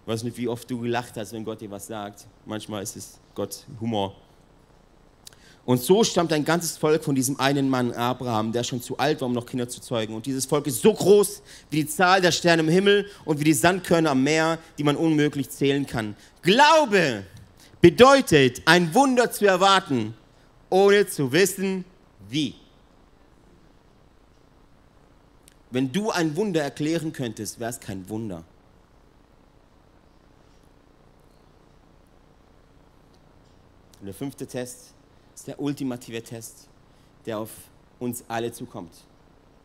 Ich weiß nicht, wie oft du gelacht hast, wenn Gott dir was sagt. Manchmal ist es Gott Humor. Und so stammt ein ganzes Volk von diesem einen Mann, Abraham, der schon zu alt war, um noch Kinder zu zeugen. Und dieses Volk ist so groß wie die Zahl der Sterne im Himmel und wie die Sandkörner am Meer, die man unmöglich zählen kann. Glaube bedeutet, ein Wunder zu erwarten, ohne zu wissen, wie. Wenn du ein Wunder erklären könntest, wäre es kein Wunder. Und der fünfte Test der ultimative Test, der auf uns alle zukommt.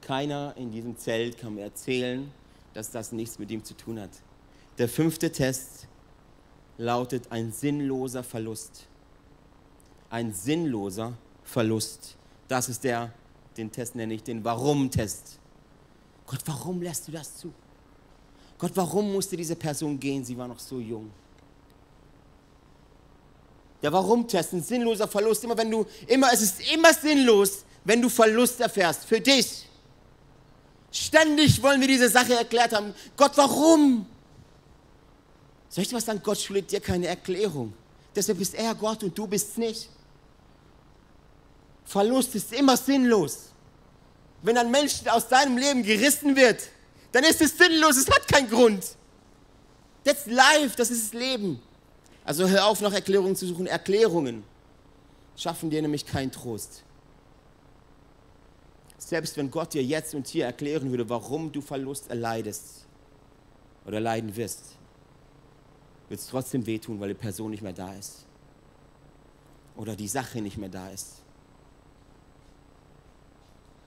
Keiner in diesem Zelt kann mir erzählen, dass das nichts mit ihm zu tun hat. Der fünfte Test lautet ein sinnloser Verlust. Ein sinnloser Verlust. Das ist der, den Test nenne ich den Warum-Test. Gott, warum lässt du das zu? Gott, warum musste diese Person gehen? Sie war noch so jung. Der Warum-Test, ein sinnloser Verlust. Immer wenn du, immer, es ist immer sinnlos, wenn du Verlust erfährst. Für dich. Ständig wollen wir diese Sache erklärt haben. Gott, warum? Soll ich dir was sagen? Gott schuldet dir keine Erklärung. Deshalb ist er Gott und du bist nicht. Verlust ist immer sinnlos. Wenn ein Mensch aus deinem Leben gerissen wird, dann ist es sinnlos, es hat keinen Grund. That's life, das ist das Leben. Also hör auf, nach Erklärungen zu suchen. Erklärungen schaffen dir nämlich keinen Trost. Selbst wenn Gott dir jetzt und hier erklären würde, warum du Verlust erleidest oder leiden wirst, wird es trotzdem wehtun, weil die Person nicht mehr da ist. Oder die Sache nicht mehr da ist.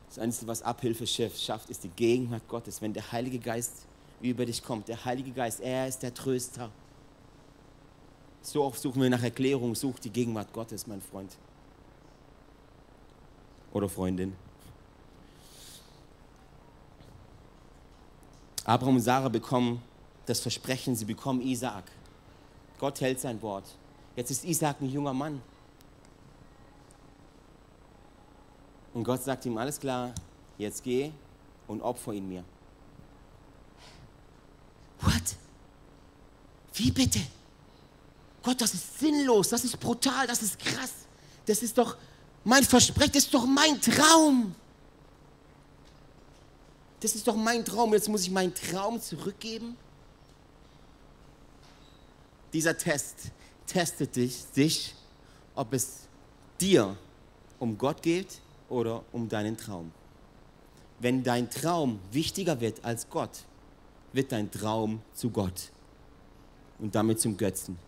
Das Einzige, was Abhilfe schafft, ist die Gegenwart Gottes. Wenn der Heilige Geist über dich kommt, der Heilige Geist, er ist der Tröster. So oft suchen wir nach Erklärung, such die Gegenwart Gottes, mein Freund. Oder Freundin. Abraham und Sarah bekommen das Versprechen, sie bekommen Isaak. Gott hält sein Wort. Jetzt ist Isaak ein junger Mann. Und Gott sagt ihm, alles klar, jetzt geh und opfer ihn mir. What? Wie bitte? Gott, das ist sinnlos, das ist brutal, das ist krass. Das ist doch mein Versprechen, das ist doch mein Traum. Das ist doch mein Traum, jetzt muss ich meinen Traum zurückgeben. Dieser Test testet dich, dich, ob es dir um Gott geht oder um deinen Traum. Wenn dein Traum wichtiger wird als Gott, wird dein Traum zu Gott und damit zum Götzen.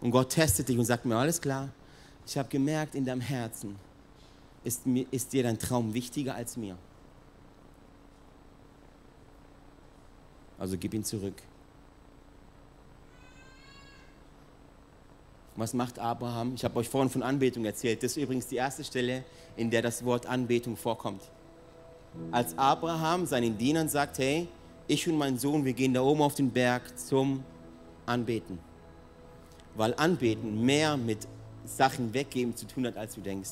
Und Gott testet dich und sagt mir, alles klar, ich habe gemerkt, in deinem Herzen ist, mir, ist dir dein Traum wichtiger als mir. Also gib ihn zurück. Was macht Abraham? Ich habe euch vorhin von Anbetung erzählt. Das ist übrigens die erste Stelle, in der das Wort Anbetung vorkommt. Als Abraham seinen Dienern sagt, hey, ich und mein Sohn, wir gehen da oben auf den Berg zum Anbeten weil Anbeten mehr mit Sachen weggeben zu tun hat, als du denkst.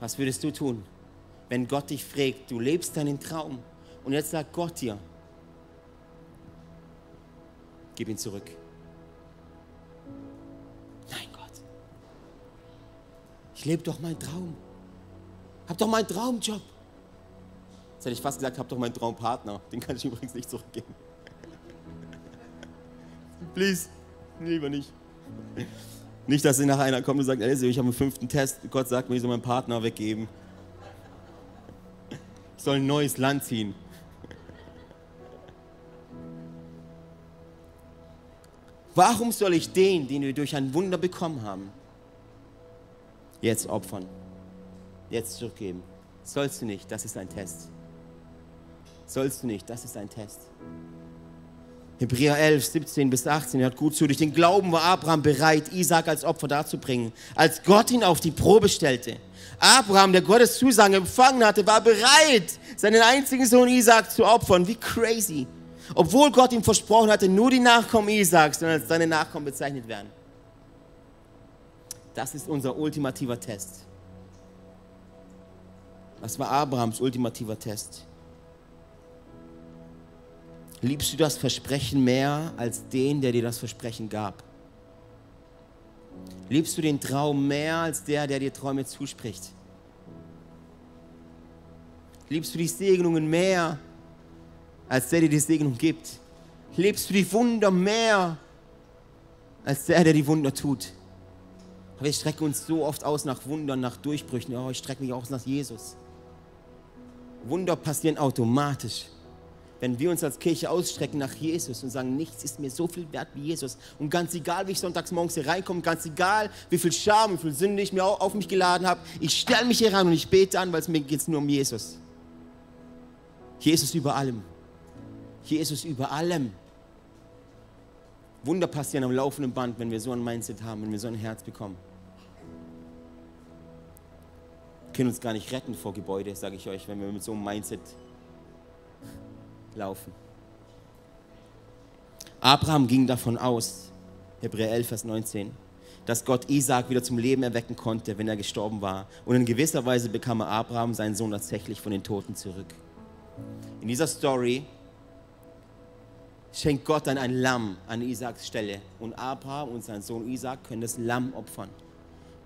Was würdest du tun, wenn Gott dich fragt, du lebst deinen Traum und jetzt sagt Gott dir, gib ihn zurück. Nein, Gott. Ich lebe doch meinen Traum. Hab doch meinen Traumjob. Jetzt hätte ich fast gesagt, hab doch meinen Traumpartner. Den kann ich übrigens nicht zurückgeben. Please. Lieber nicht. Nicht, dass sie nach einer kommt und sagt, ich habe einen fünften Test, Gott sagt mir, ich soll meinen Partner weggeben. Ich soll ein neues Land ziehen. Warum soll ich den, den wir durch ein Wunder bekommen haben, jetzt opfern? Jetzt zurückgeben? Sollst du nicht, das ist ein Test. Sollst du nicht, das ist ein Test. Hebräer 11, 17 bis 18, hört gut zu. Durch den Glauben war Abraham bereit, Isaac als Opfer darzubringen, als Gott ihn auf die Probe stellte. Abraham, der Gottes Zusagen empfangen hatte, war bereit, seinen einzigen Sohn Isaac zu opfern. Wie crazy. Obwohl Gott ihm versprochen hatte, nur die Nachkommen Isaaks sollen als seine Nachkommen bezeichnet werden. Das ist unser ultimativer Test. Was war Abrahams ultimativer Test? Liebst du das Versprechen mehr als den, der dir das Versprechen gab? Liebst du den Traum mehr als der, der dir Träume zuspricht? Liebst du die Segnungen mehr als der, der die Segnung gibt? Liebst du die Wunder mehr als der, der die Wunder tut? Aber wir strecken uns so oft aus nach Wundern, nach Durchbrüchen. Oh, ich strecke mich auch nach Jesus. Wunder passieren automatisch wenn wir uns als Kirche ausstrecken nach Jesus und sagen, nichts ist mir so viel wert wie Jesus. Und ganz egal, wie ich sonntags morgens hier reinkomme, ganz egal, wie viel Scham, wie viel Sünde ich mir auf mich geladen habe, ich stelle mich hier rein und ich bete an, weil es mir geht nur um Jesus. Jesus über allem. Jesus über allem. Wunder passieren am laufenden Band, wenn wir so ein Mindset haben, wenn wir so ein Herz bekommen. Wir können uns gar nicht retten vor Gebäude, sage ich euch, wenn wir mit so einem Mindset laufen. Abraham ging davon aus, Hebräer 11, Vers 19, dass Gott Isaac wieder zum Leben erwecken konnte, wenn er gestorben war. Und in gewisser Weise bekam Abraham seinen Sohn tatsächlich von den Toten zurück. In dieser Story schenkt Gott dann ein Lamm an Isaaks Stelle. Und Abraham und sein Sohn Isaac können das Lamm opfern.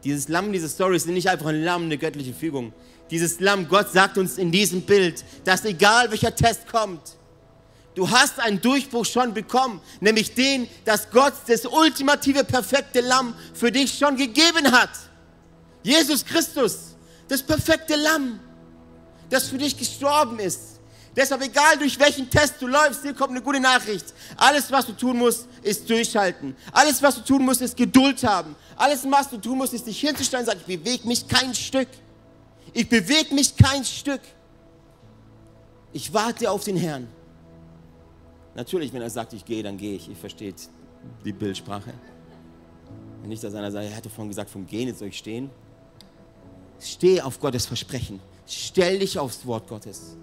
Dieses Lamm, diese Story ist nicht einfach ein Lamm, eine göttliche Fügung. Dieses Lamm, Gott sagt uns in diesem Bild, dass egal welcher Test kommt, Du hast einen Durchbruch schon bekommen, nämlich den, dass Gott das ultimative, perfekte Lamm für dich schon gegeben hat. Jesus Christus, das perfekte Lamm, das für dich gestorben ist. Deshalb, egal durch welchen Test du läufst, hier kommt eine gute Nachricht. Alles, was du tun musst, ist durchhalten. Alles, was du tun musst, ist Geduld haben. Alles, was du tun musst, ist dich hinzustellen und sagen, ich bewege mich kein Stück. Ich bewege mich kein Stück. Ich warte auf den Herrn. Natürlich, wenn er sagt, ich gehe, dann gehe ich. Ihr versteht die Bildsprache. Nicht, dass einer sagt, er hatte vorhin gesagt, vom Gehen, jetzt soll ich stehen. Steh auf Gottes Versprechen. Stell dich aufs Wort Gottes.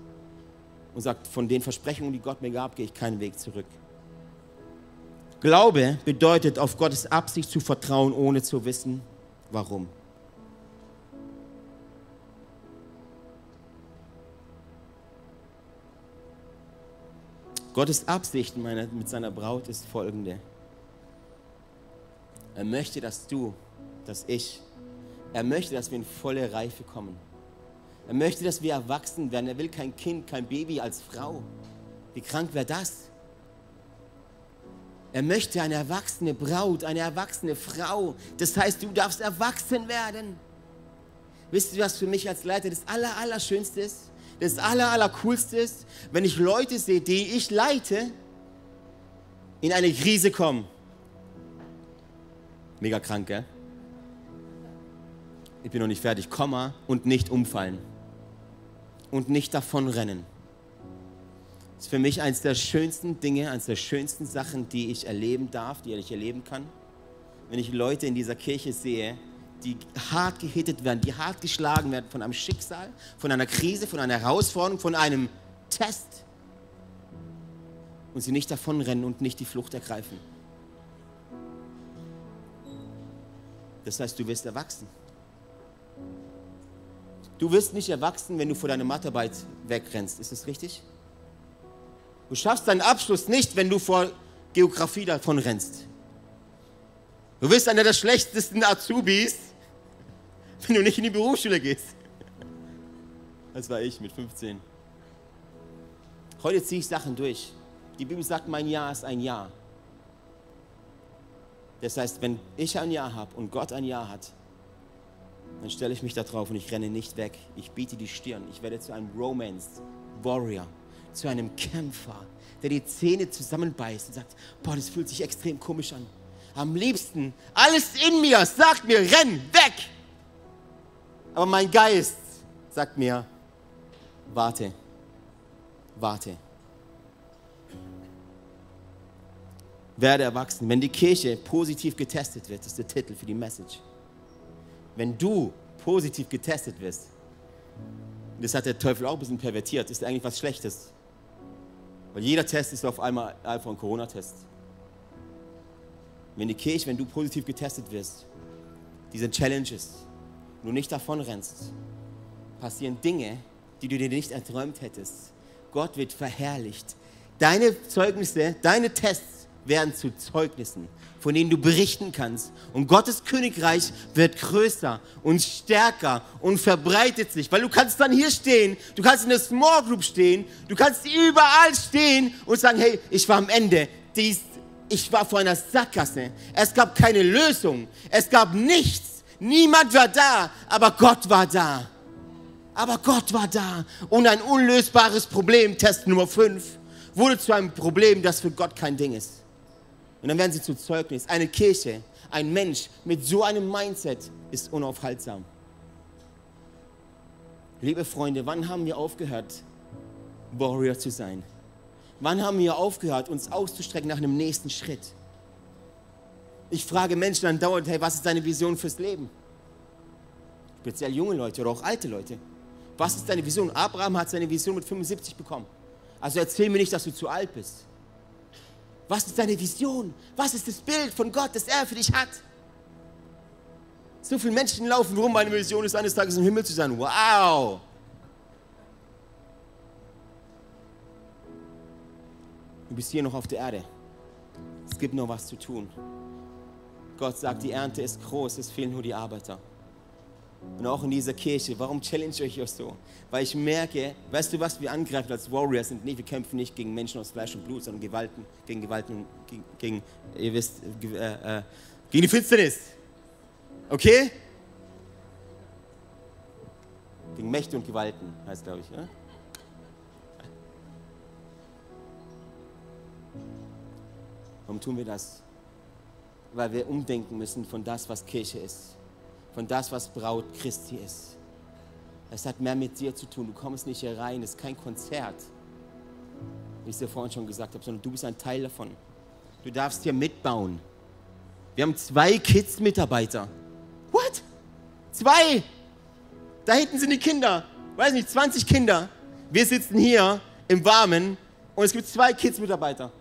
Und sagt, von den Versprechungen, die Gott mir gab, gehe ich keinen Weg zurück. Glaube bedeutet, auf Gottes Absicht zu vertrauen, ohne zu wissen, warum. Gottes Absicht mit seiner Braut ist folgende. Er möchte, dass du, dass ich, er möchte, dass wir in volle Reife kommen. Er möchte, dass wir erwachsen werden. Er will kein Kind, kein Baby als Frau. Wie krank wäre das? Er möchte eine erwachsene Braut, eine erwachsene Frau. Das heißt, du darfst erwachsen werden. Wisst ihr, was für mich als Leiter das Aller, Allerschönste ist? Das aller, aller coolste ist, wenn ich Leute sehe, die ich leite, in eine Krise kommen. Mega krank, gell? Ich bin noch nicht fertig. Komma und nicht umfallen. Und nicht davonrennen. Das ist für mich eines der schönsten Dinge, eines der schönsten Sachen, die ich erleben darf, die ich erleben kann. Wenn ich Leute in dieser Kirche sehe, die hart gehittet werden, die hart geschlagen werden von einem Schicksal, von einer Krise, von einer Herausforderung, von einem Test und sie nicht davonrennen und nicht die Flucht ergreifen. Das heißt, du wirst erwachsen. Du wirst nicht erwachsen, wenn du vor deiner Mathearbeit wegrennst. Ist das richtig? Du schaffst deinen Abschluss nicht, wenn du vor Geografie davon rennst. Du wirst einer der schlechtesten Azubis, wenn du nicht in die Berufsschule gehst. Das war ich mit 15. Heute ziehe ich Sachen durch. Die Bibel sagt, mein Jahr ist ein Jahr. Das heißt, wenn ich ein Jahr habe und Gott ein Jahr hat, dann stelle ich mich da drauf und ich renne nicht weg. Ich biete die Stirn. Ich werde zu einem Romance Warrior, zu einem Kämpfer, der die Zähne zusammenbeißt und sagt, boah, das fühlt sich extrem komisch an. Am liebsten, alles in mir sagt mir, renn weg. Aber mein Geist sagt mir, warte, warte. Werde erwachsen. Wenn die Kirche positiv getestet wird, ist der Titel für die Message. Wenn du positiv getestet wirst, das hat der Teufel auch ein bisschen pervertiert, ist eigentlich was Schlechtes. Weil jeder Test ist auf einmal einfach ein Corona-Test. Wenn die Kirche, wenn du positiv getestet wirst, diese Challenges, du nicht davon rennst, passieren Dinge, die du dir nicht erträumt hättest. Gott wird verherrlicht. Deine Zeugnisse, deine Tests werden zu Zeugnissen, von denen du berichten kannst. Und Gottes Königreich wird größer und stärker und verbreitet sich, weil du kannst dann hier stehen, du kannst in der Small Group stehen, du kannst überall stehen und sagen, hey, ich war am Ende. Dies, ich war vor einer Sackgasse. Es gab keine Lösung. Es gab nichts. Niemand war da, aber Gott war da. Aber Gott war da. Und ein unlösbares Problem, Test Nummer 5, wurde zu einem Problem, das für Gott kein Ding ist. Und dann werden sie zu Zeugnis. Eine Kirche, ein Mensch mit so einem Mindset ist unaufhaltsam. Liebe Freunde, wann haben wir aufgehört, Warrior zu sein? Wann haben wir aufgehört, uns auszustrecken nach einem nächsten Schritt? Ich frage Menschen dann dauernd, hey, was ist deine Vision fürs Leben? Speziell junge Leute oder auch alte Leute. Was ist deine Vision? Abraham hat seine Vision mit 75 bekommen. Also erzähl mir nicht, dass du zu alt bist. Was ist deine Vision? Was ist das Bild von Gott, das er für dich hat? So viele Menschen laufen rum, meine Vision ist eines Tages im Himmel zu sein. Wow! Du bist hier noch auf der Erde. Es gibt noch was zu tun. Gott sagt, die Ernte ist groß, es fehlen nur die Arbeiter. Und auch in dieser Kirche, warum challenge ich euch so? Weil ich merke, weißt du, was wir angreifen als Warriors sind? Nee, wir kämpfen nicht gegen Menschen aus Fleisch und Blut, sondern Gewalten, gegen Gewalten, gegen, gegen ihr wisst, äh, äh, gegen die Finsternis. Okay? Gegen Mächte und Gewalten, heißt glaube ich. Ja? Warum tun wir das? Weil wir umdenken müssen von das, was Kirche ist von das, was Braut Christi ist. Es hat mehr mit dir zu tun. Du kommst nicht hier rein. Es ist kein Konzert, wie ich es dir vorhin schon gesagt habe, sondern du bist ein Teil davon. Du darfst hier mitbauen. Wir haben zwei Kids-Mitarbeiter. What? Zwei? Da hinten sind die Kinder. Weiß nicht, 20 Kinder. Wir sitzen hier im Warmen und es gibt zwei Kids-Mitarbeiter.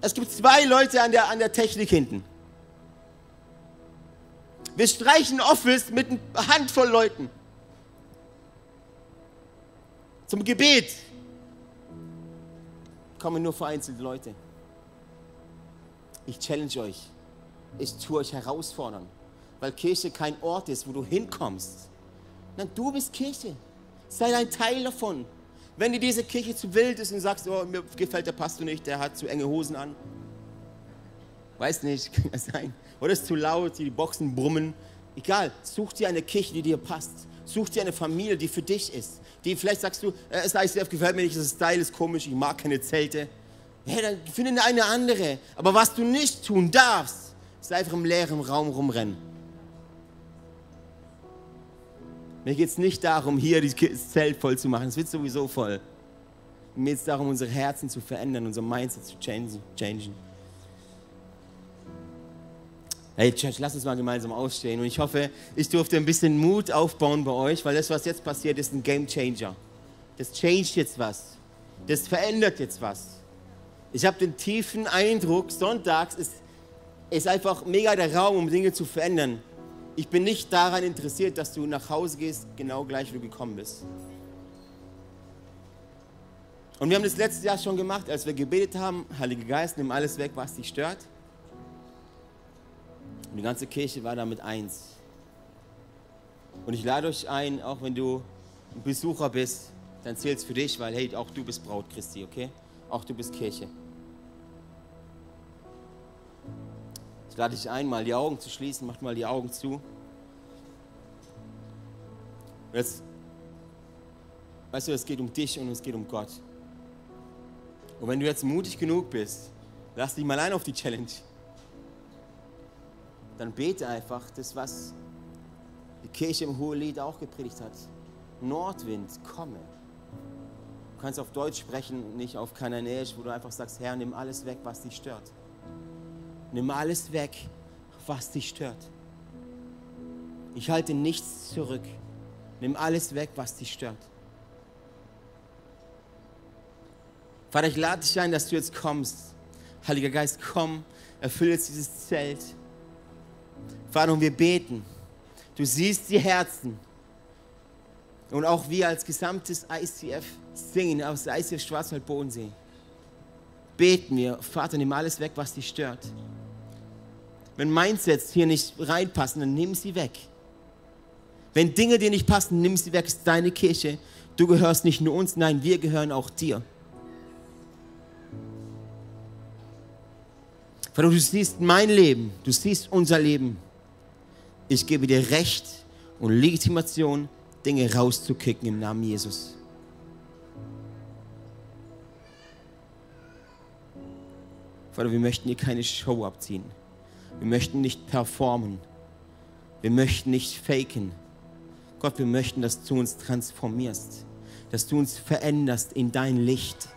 Es gibt zwei Leute an der, an der Technik hinten. Wir streichen Office mit einer Handvoll Leuten. Zum Gebet kommen nur vereinzelte Leute. Ich challenge euch. Ich tue euch herausfordern, weil Kirche kein Ort ist, wo du hinkommst. Nein, du bist Kirche. Sei ein Teil davon. Wenn dir diese Kirche zu wild ist und sagst, oh, mir gefällt der Pastor nicht, der hat zu enge Hosen an. Weiß nicht, kann ja sein oder ist zu laut, die Boxen brummen. Egal, such dir eine Kirche, die dir passt. Such dir eine Familie, die für dich ist. Die vielleicht sagst du, äh, das ICF gefällt mir nicht, das Style ist komisch, ich mag keine Zelte. Ja, dann finde eine andere. Aber was du nicht tun darfst, ist einfach im leeren Raum rumrennen. Mir geht es nicht darum, hier das Zelt voll zu machen. Es wird sowieso voll. Mir geht es darum, unsere Herzen zu verändern, unser Mindset zu changen. Hey Church, lass uns mal gemeinsam aufstehen. Und ich hoffe, ich durfte ein bisschen Mut aufbauen bei euch, weil das, was jetzt passiert, ist ein Game Changer. Das changed jetzt was. Das verändert jetzt was. Ich habe den tiefen Eindruck, sonntags ist, ist einfach mega der Raum, um Dinge zu verändern. Ich bin nicht daran interessiert, dass du nach Hause gehst, genau gleich, wie du gekommen bist. Und wir haben das letztes Jahr schon gemacht, als wir gebetet haben, Heilige Geist, nimm alles weg, was dich stört. Und die ganze Kirche war damit eins. Und ich lade euch ein, auch wenn du ein Besucher bist, dann zählt es für dich, weil hey, auch du bist Braut Christi, okay? Auch du bist Kirche. Lade dich ein, mal die Augen zu schließen, macht mal die Augen zu. Jetzt, weißt du, es geht um dich und es geht um Gott. Und wenn du jetzt mutig genug bist, lass dich mal ein auf die Challenge dann bete einfach das, was die Kirche im Hohelied auch gepredigt hat. Nordwind, komme. Du kannst auf Deutsch sprechen, nicht auf Kananäisch, wo du einfach sagst, Herr, nimm alles weg, was dich stört. Nimm alles weg, was dich stört. Ich halte nichts zurück. Nimm alles weg, was dich stört. Vater, ich lade dich ein, dass du jetzt kommst. Heiliger Geist, komm, erfülle jetzt dieses Zelt. Vater, und wir beten. Du siehst die Herzen. Und auch wir als gesamtes ICF singen aus ICF Schwarzwald-Bodensee. Beten wir, Vater, nimm alles weg, was dich stört. Wenn Mindsets hier nicht reinpassen, dann nimm sie weg. Wenn Dinge dir nicht passen, nimm sie weg. Es ist deine Kirche. Du gehörst nicht nur uns, nein, wir gehören auch dir. Vater, du siehst mein Leben, du siehst unser Leben. Ich gebe dir Recht und Legitimation, Dinge rauszukicken im Namen Jesus. Vater, wir möchten hier keine Show abziehen. Wir möchten nicht performen. Wir möchten nicht faken. Gott, wir möchten, dass du uns transformierst, dass du uns veränderst in dein Licht